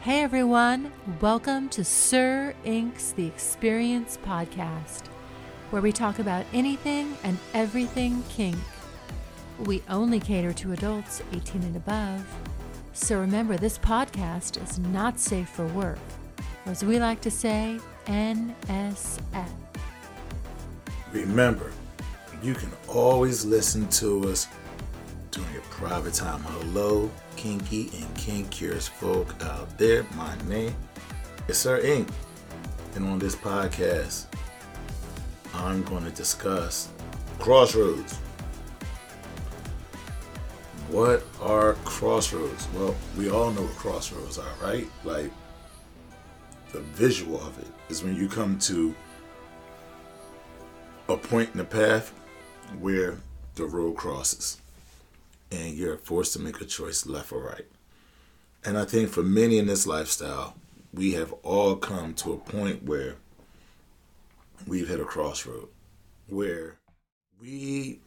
Hey everyone, welcome to Sir Inq's The Experience Podcast, where we talk about anything and everything kink. We only cater to adults 18 and above. So remember, this podcast is not safe for work, or as we like to say, NSF. Remember, you can always listen to us private time. Hello, kinky and kink curious folk out there. My name is Sir Inq, And on this podcast, I'm going to discuss crossroads. What are crossroads? Well, we all know what crossroads are, right? Like the visual of it is when you come to a point in the path where the road crosses and you're forced to make a choice left or right. And I think for many in this lifestyle, we have all come to a point where we've hit a crossroad where we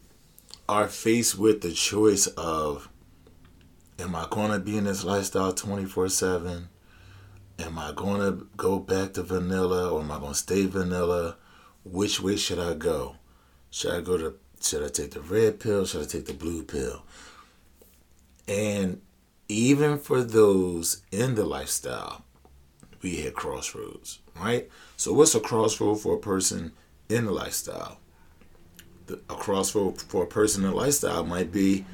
are faced with the choice of am I going to be in this lifestyle 24 7? Am I going to go back to vanilla or am I going to stay vanilla? Which way should I go? Should I go to should I take the red pill? Should I take the blue pill? And even for those in the lifestyle, we hit crossroads, right? So, what's a crossroad for a person in the lifestyle? The, a crossroad for a person in the lifestyle might be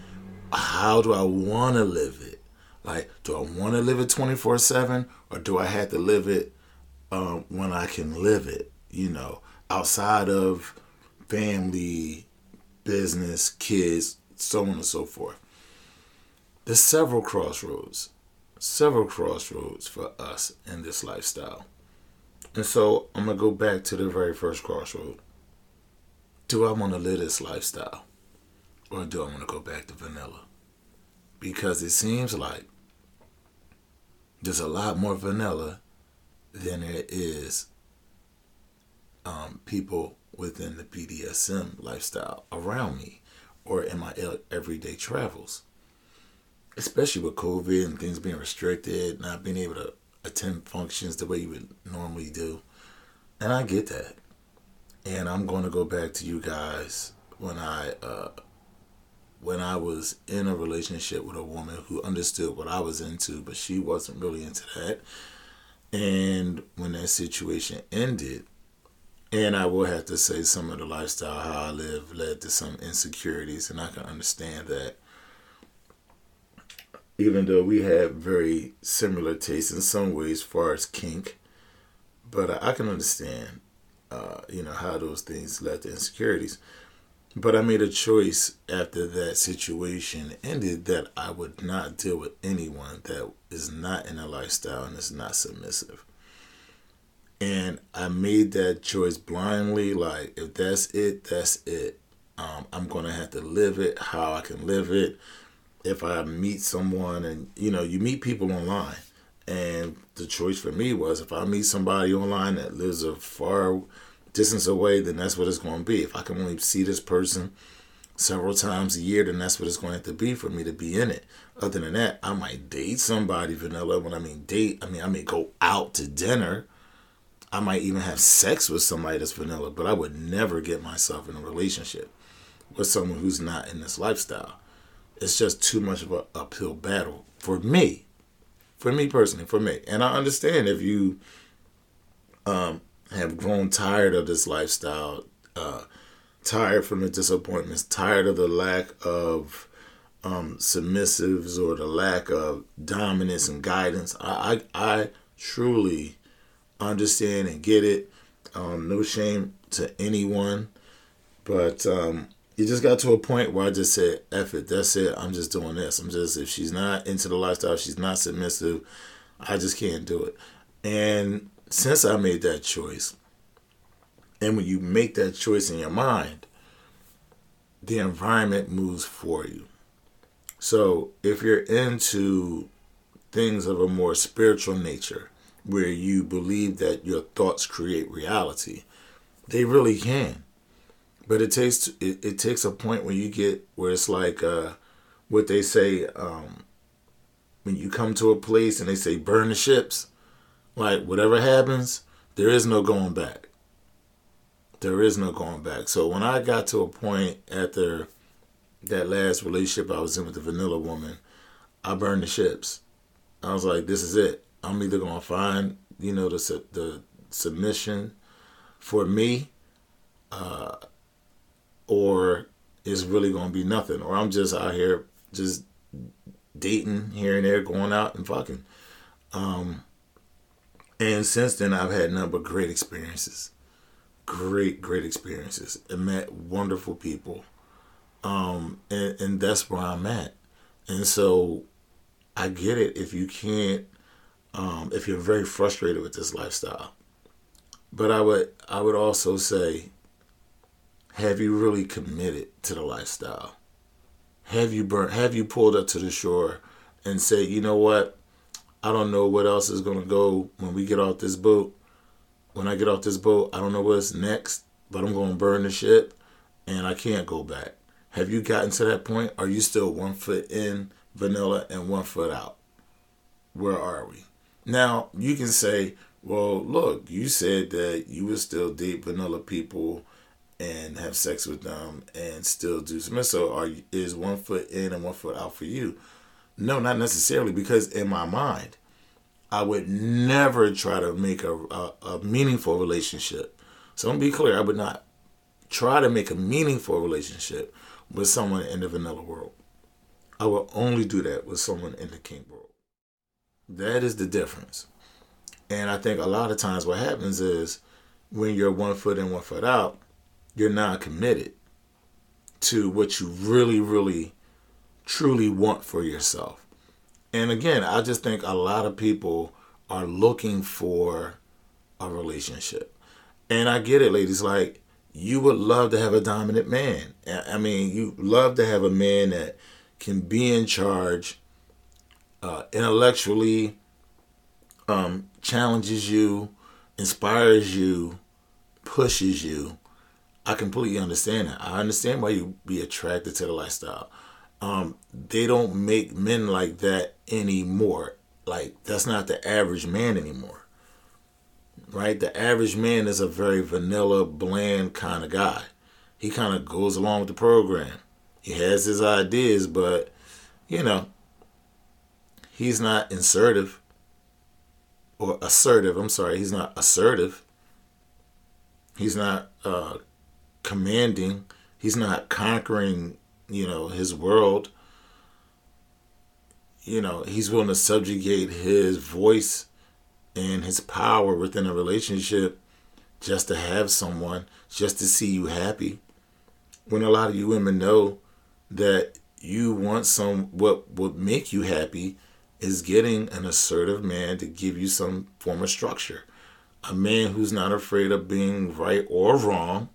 how do I want to live it? Like, do I want to live it 24 7 or do I have to live it um, when I can live it, you know, outside of family, business, kids, so on and so forth? There's several crossroads, several crossroads for us in this lifestyle. And so I'm going to go back to the very first crossroad. Do I want to live this lifestyle? Or do I want to go back to vanilla? Because it seems like there's a lot more vanilla than there is um, people within the BDSM lifestyle around me or in my everyday travels especially with COVID and things being restricted, not being able to attend functions the way you would normally do. And I get that. And I'm going to go back to you guys when I uh, when I was in a relationship with a woman who understood what I was into, but she wasn't really into that. And when that situation ended, and I will have to say some of the lifestyle how I live led to some insecurities, and I can understand that even though we have very similar tastes in some ways, as far as kink. But I, can understand, uh, you know, how those things led to insecurities. But I made a choice after that situation ended that I would not deal with anyone that is not in a lifestyle and is not submissive. And I made that choice blindly. Like, if that's it, that's it. Um, I'm going to have to live it how I can live it if I meet someone and you know you meet people online. And the choice for me was if I meet somebody online that lives a far distance away then that's what it's going to be. If I can only see this person several times a year then that's what it's going to have to be for me to be in it. Other than that I might date somebody vanilla. When I mean date I mean I may go out to dinner. I might even have sex with somebody that's vanilla but I would never get myself in a relationship with someone who's not in this lifestyle it's just too much of an uphill battle for me. For me personally, for me. And I understand if you um, have grown tired of this lifestyle, uh, tired from the disappointments, tired of the lack of um, submissives or the lack of dominance and guidance. I, I, I truly understand and get it. Um, no shame to anyone. But um, it just got to a point where I just said, F it, that's it. I'm just doing this. I'm just, if she's not into the lifestyle, she's not submissive, I just can't do it. And since I made that choice, and when you make that choice in your mind, the environment moves for you. So if you're into things of a more spiritual nature, where you believe that your thoughts create reality, they really can. But it takes it, it takes a point where you get where it's like uh, what they say um, when you come to a place and they say burn the ships, like whatever happens, there is no going back. There is no going back. So when I got to a point after that last relationship I was in with the vanilla woman, I burned the ships. I was like, this is it. I'm either gonna find, you know, the the submission for me, uh, or it's really gonna be nothing, or I'm just out here just dating here and there, going out and fucking. Um, and since then, I've had nothing but great experiences, great, great experiences, and met wonderful people. Um, and, and that's where I'm at. And so I get it if you can't, um, if you're very frustrated with this lifestyle. But I would, I would also say, have you really committed to the lifestyle? Have you burnt? Have you pulled up to the shore and said, you know what? I don't know what else is gonna go when we get off this boat. When I get off this boat, I don't know what's next, but I'm gonna burn the ship, and I can't go back. Have you gotten to that point? Are you still one foot in vanilla and one foot out? Where are we? Now you can say, well, look, you said that you were still deep vanilla people and have sex with them and still do some. So are is one foot in and one foot out for you? No, not necessarily, because in my mind, I would never try to make a, a, a meaningful relationship. So don't be clear, I would not try to make a meaningful relationship with someone in the vanilla world. I will only do that with someone in the kink world. That is the difference. And I think a lot of times what happens is when you're one foot in, one foot out, you're not committed to what you really, really, truly want for yourself. And again, I just think a lot of people are looking for a relationship. And I get it, ladies. Like, you would love to have a dominant man. I mean, you love to have a man that can be in charge, uh, intellectually, um, challenges you, inspires you, pushes you, I completely understand that. I understand why you be attracted to the lifestyle. Um, they don't make men like that anymore. Like that's not the average man anymore. Right? The average man is a very vanilla, bland kind of guy. He kind of goes along with the program. He has his ideas, but you know, he's not assertive or assertive. I'm sorry, he's not assertive. He's not uh, commanding. He's not conquering, you know, his world. You know, he's willing to subjugate his voice and his power within a relationship just to have someone, just to see you happy. When a lot of you women know that you want some what would make you happy is getting an assertive man to give you some form of structure. A man who's not afraid of being right or wrong,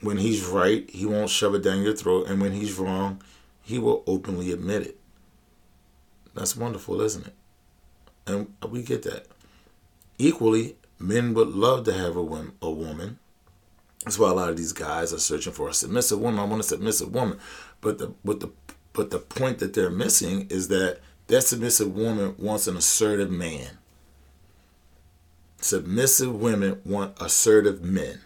when he's right, he won't shove it down your throat. And when he's wrong, he will openly admit it. That's wonderful, isn't it? And we get that. Equally, men would love to have a woman. A woman. That's why a lot of these guys are searching for a submissive woman. I want a submissive woman, but the but the but the point that they're missing is that that submissive woman wants an assertive man. Submissive women want assertive men.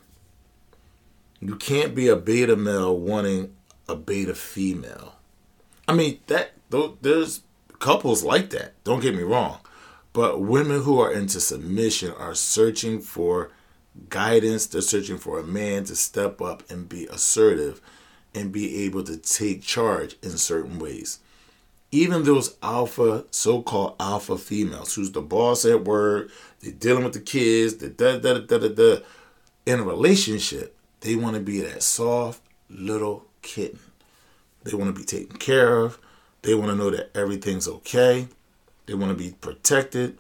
You can't be a beta male wanting a beta female. I mean that there's couples like that. Don't get me wrong, but women who are into submission are searching for guidance. They're searching for a man to step up and be assertive and be able to take charge in certain ways. Even those alpha, so-called alpha females, who's the boss at work, they're dealing with the kids, the da da da da da. In a relationship, they want to be that soft little kitten. They want to be taken care of. They want to know that everything's okay. They want to be protected,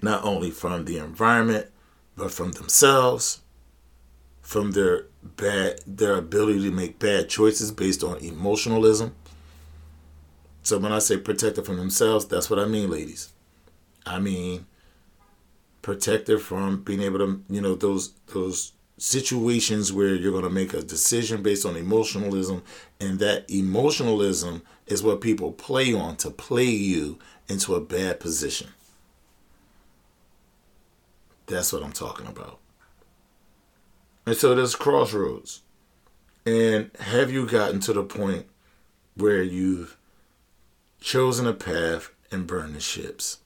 not only from the environment, but from themselves, from their bad their ability to make bad choices based on emotionalism. So when I say protected from themselves, that's what I mean, ladies. I mean protected from being able to, you know, those those situations where you're going to make a decision based on emotionalism, and that emotionalism is what people play on to play you into a bad position. That's what I'm talking about. And so there's crossroads. And have you gotten to the point where you've chosen a path and burned the ships?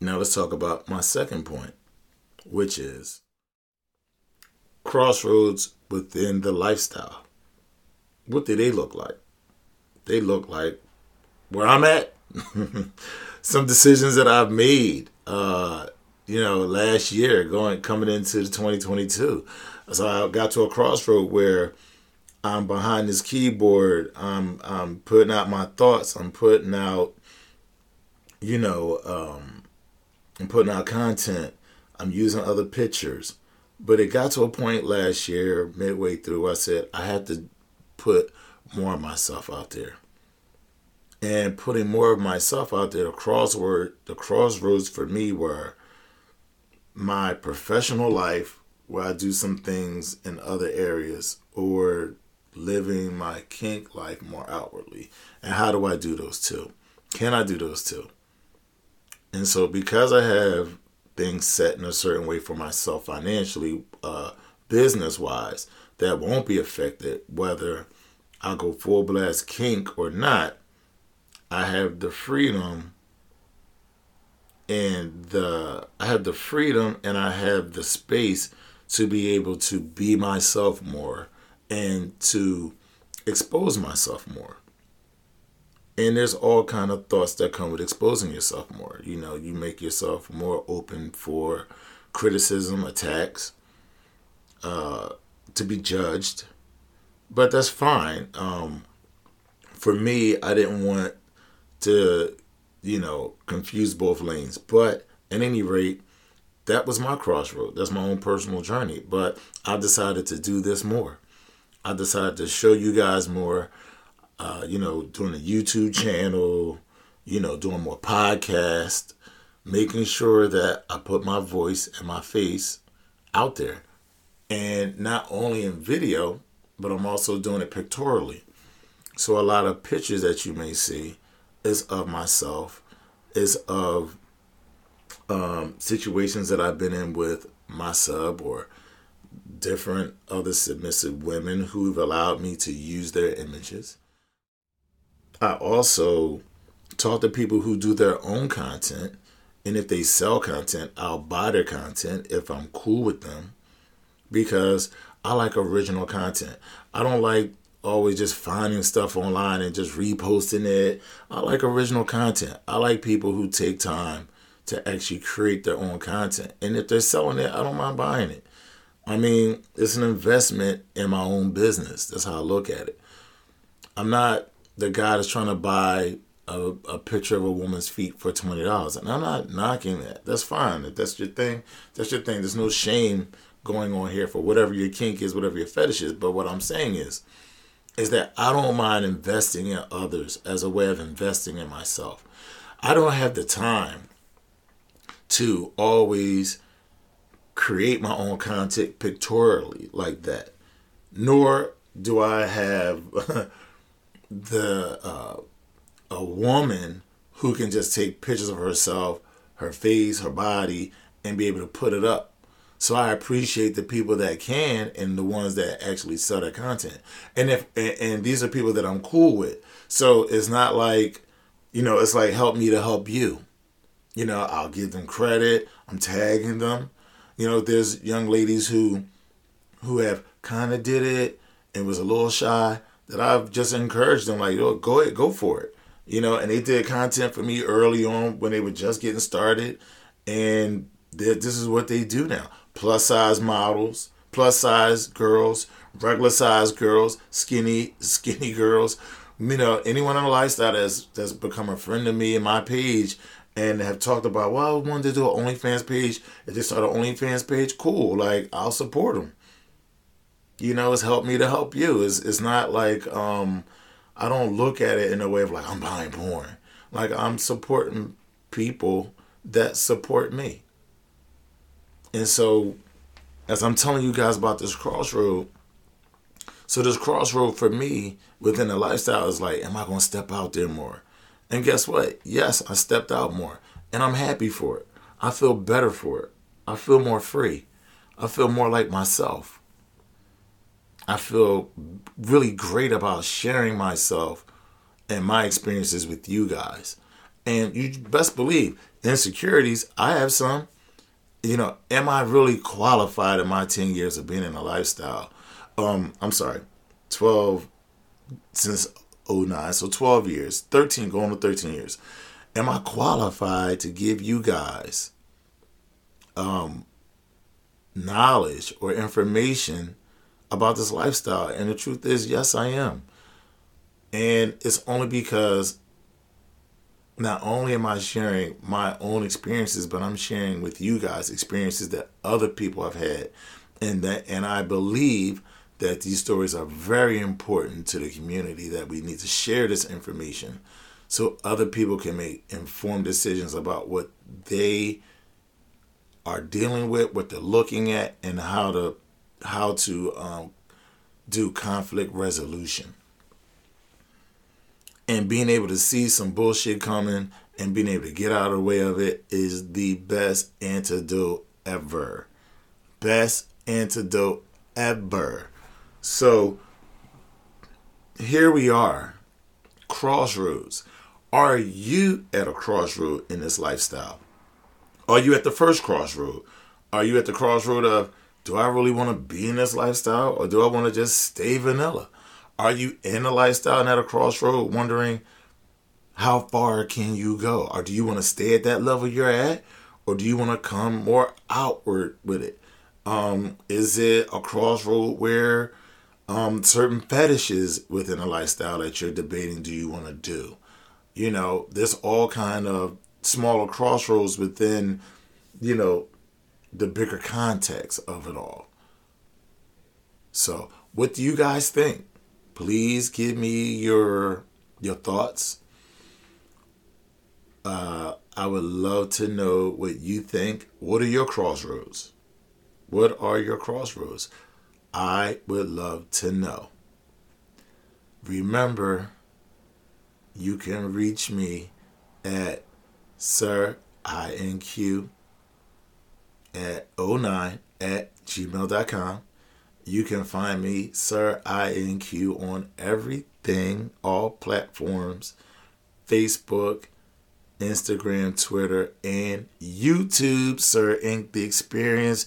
Now let's talk about my second point, which is crossroads within the lifestyle. What do they look like? They look like where I'm at. Some decisions that I've made, uh, you know, last year, going coming into 2022. So I got to a crossroad where I'm behind this keyboard. I'm I'm putting out my thoughts. I'm putting out, you know, um, I'm putting out content. I'm using other pictures. But it got to a point last year, midway through, I said I had to put more of myself out there. And putting more of myself out there, the crossword, the crossroads for me were my professional life, where I do some things in other areas, or living my kink life more outwardly. And how do I do those two? Can I do those two? And so, because I have things set in a certain way for myself financially, uh, business wise, that won't be affected whether I go full blast kink or not. I have the freedom and the I have the freedom and I have the space to be able to be myself more and to expose myself more and there's all kind of thoughts that come with exposing yourself more. You know you make yourself more open for criticism attacks uh, to be judged. But that's fine. Um, for me i didn't want to you know confuse both lanes. But at any rate that was my crossroad. That's my own personal journey. But i decided to do this more. I decided to show you guys more uh, you know, doing a YouTube channel, you know, doing more podcasts, making sure that I put my voice and my face out there. And not only in video, but I'm also doing it pictorially. So a lot of pictures that you may see is of myself, is of um, situations that I've been in with my sub or different other submissive women who've allowed me to use their images. I also talk to people who do their own content. And if they sell content, I'll buy their content if I'm cool with them because I like original content. I don't like always just finding stuff online and just reposting it. I like original content. I like people who take time to actually create their own content. And if they're selling it, I don't mind buying it. I mean, it's an investment in my own business. That's how I look at it. I'm not the guy that's trying to buy a, a picture of a woman's feet for twenty dollars, and I'm not knocking that. That's fine. If that's your thing, that's your thing. There's no shame going on here for whatever your kink is, whatever your fetish is. But what I'm saying is, is that I don't mind investing in others as a way of investing in myself. I don't have the time to always create my own content pictorially like that. Nor do I have the uh, a woman who can just take pictures of herself, her face, her body, and be able to put it up. So I appreciate the people that can and the ones that actually sell their content. And if and, and these are people that I'm cool with. So it's not like, you know, it's like help me to help you. You know, I'll give them credit. I'm tagging them. You know, there's young ladies who who have kind of did it and was a little shy that I've just encouraged them, like, yo, go ahead, go for it. You know, and they did content for me early on when they were just getting started. And this is what they do now. Plus size models, plus size girls, regular size girls, skinny, skinny girls. You know, anyone on the lifestyle that's that's become a friend of me and my page and have talked about, well, I wanted to do an OnlyFans page. If they start an OnlyFans page, cool. Like, I'll support them you know, it's helped me to help you. It's it's not like um I don't look at it in a way of like I'm buying porn. Like I'm supporting people that support me. And so, as I'm telling you guys about this crossroad, so this crossroad for me within the lifestyle is like, am I going to step out there more? And guess what? Yes, I stepped out more, and I'm happy for it. I feel better for it. I feel more free. I feel more like myself. I feel really great about sharing myself and my experiences with you guys. And you best believe insecurities, I have some. You know, am I really qualified in my 10 years of being in a lifestyle? Um, I'm sorry, 12 since 09, so 12 years, 13 going to 13 years. Am I qualified to give you guys um knowledge or information about this lifestyle? And the truth is, yes, I am. And it's only because not only am I sharing my own experiences, but I'm sharing with you guys experiences that other people have had. And that and I believe that these stories are very important to the community that we need to share this information so other people can make informed decisions about what they are dealing with, what they're looking at, and how to how to um, do conflict resolution and being able to see some bullshit coming and being able to get out of the way of it is the best antidote ever. Best antidote ever. So here we are, crossroads. Are you at a crossroad in this lifestyle? Are you at the first crossroad? Are you at the crossroad of do I really want to be in this lifestyle or do I want to just stay vanilla? Are you in a lifestyle and at a crossroad wondering how far can you go? Or do you want to stay at that level you're at? Or do you want to come more outward with it? Um, is it a crossroad where um, certain fetishes within a lifestyle that you're debating do you want to do? You know, there's all kind of smaller crossroads within, you know, the bigger context of it all. So, what do you guys think? please give me your your thoughts. Uh, I would love to know what you think. What are your crossroads? What are your crossroads? I would love to know. Remember, you can reach me at Sir INQ at 09 at gmail.com. You can find me, Sir INQ, on everything, all platforms Facebook, Instagram, Twitter, and YouTube, Sir Inq the Experience.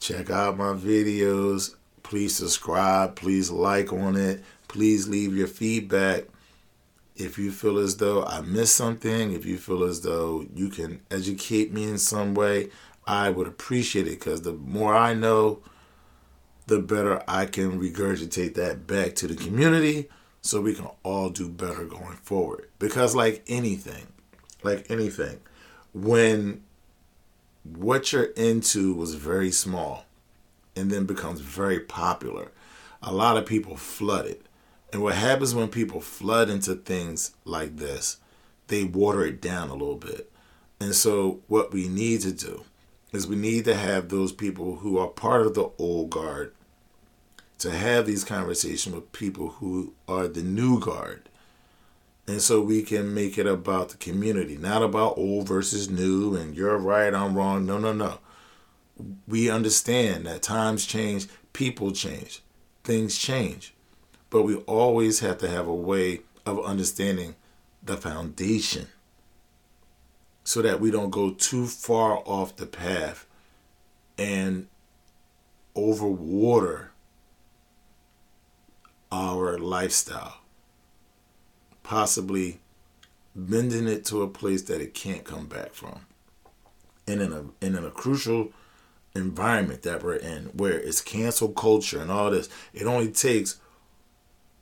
Check out my videos. Please subscribe. Please like on it. Please leave your feedback. If you feel as though I missed something, if you feel as though you can educate me in some way, I would appreciate it because the more I know, the better I can regurgitate that back to the community so we can all do better going forward. Because, like anything, like anything, when what you're into was very small and then becomes very popular, a lot of people flood it. And what happens when people flood into things like this, they water it down a little bit. And so, what we need to do is we need to have those people who are part of the old guard to have these conversations with people who are the new guard. And so we can make it about the community, not about old versus new and you're right, I'm wrong. No, no, no. We understand that times change, people change, things change. But we always have to have a way of understanding the foundation so that we don't go too far off the path and overwater our lifestyle, possibly bending it to a place that it can't come back from. And in a and in a crucial environment that we're in, where it's cancel culture and all this, it only takes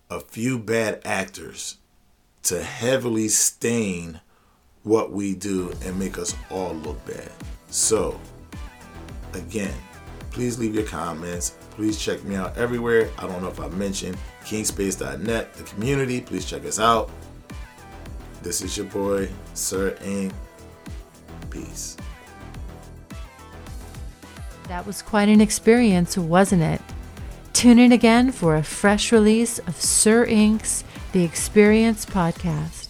a few bad actors to heavily stain what we do and make us all look bad. So, again, please leave your comments. Please check me out everywhere. I don't know if I mentioned kingspace.net, the community. Please check us out. This is your boy, Sir Inq. Peace. That was quite an experience, wasn't it? Tune in again for a fresh release of Sir Inq's The Experience podcast.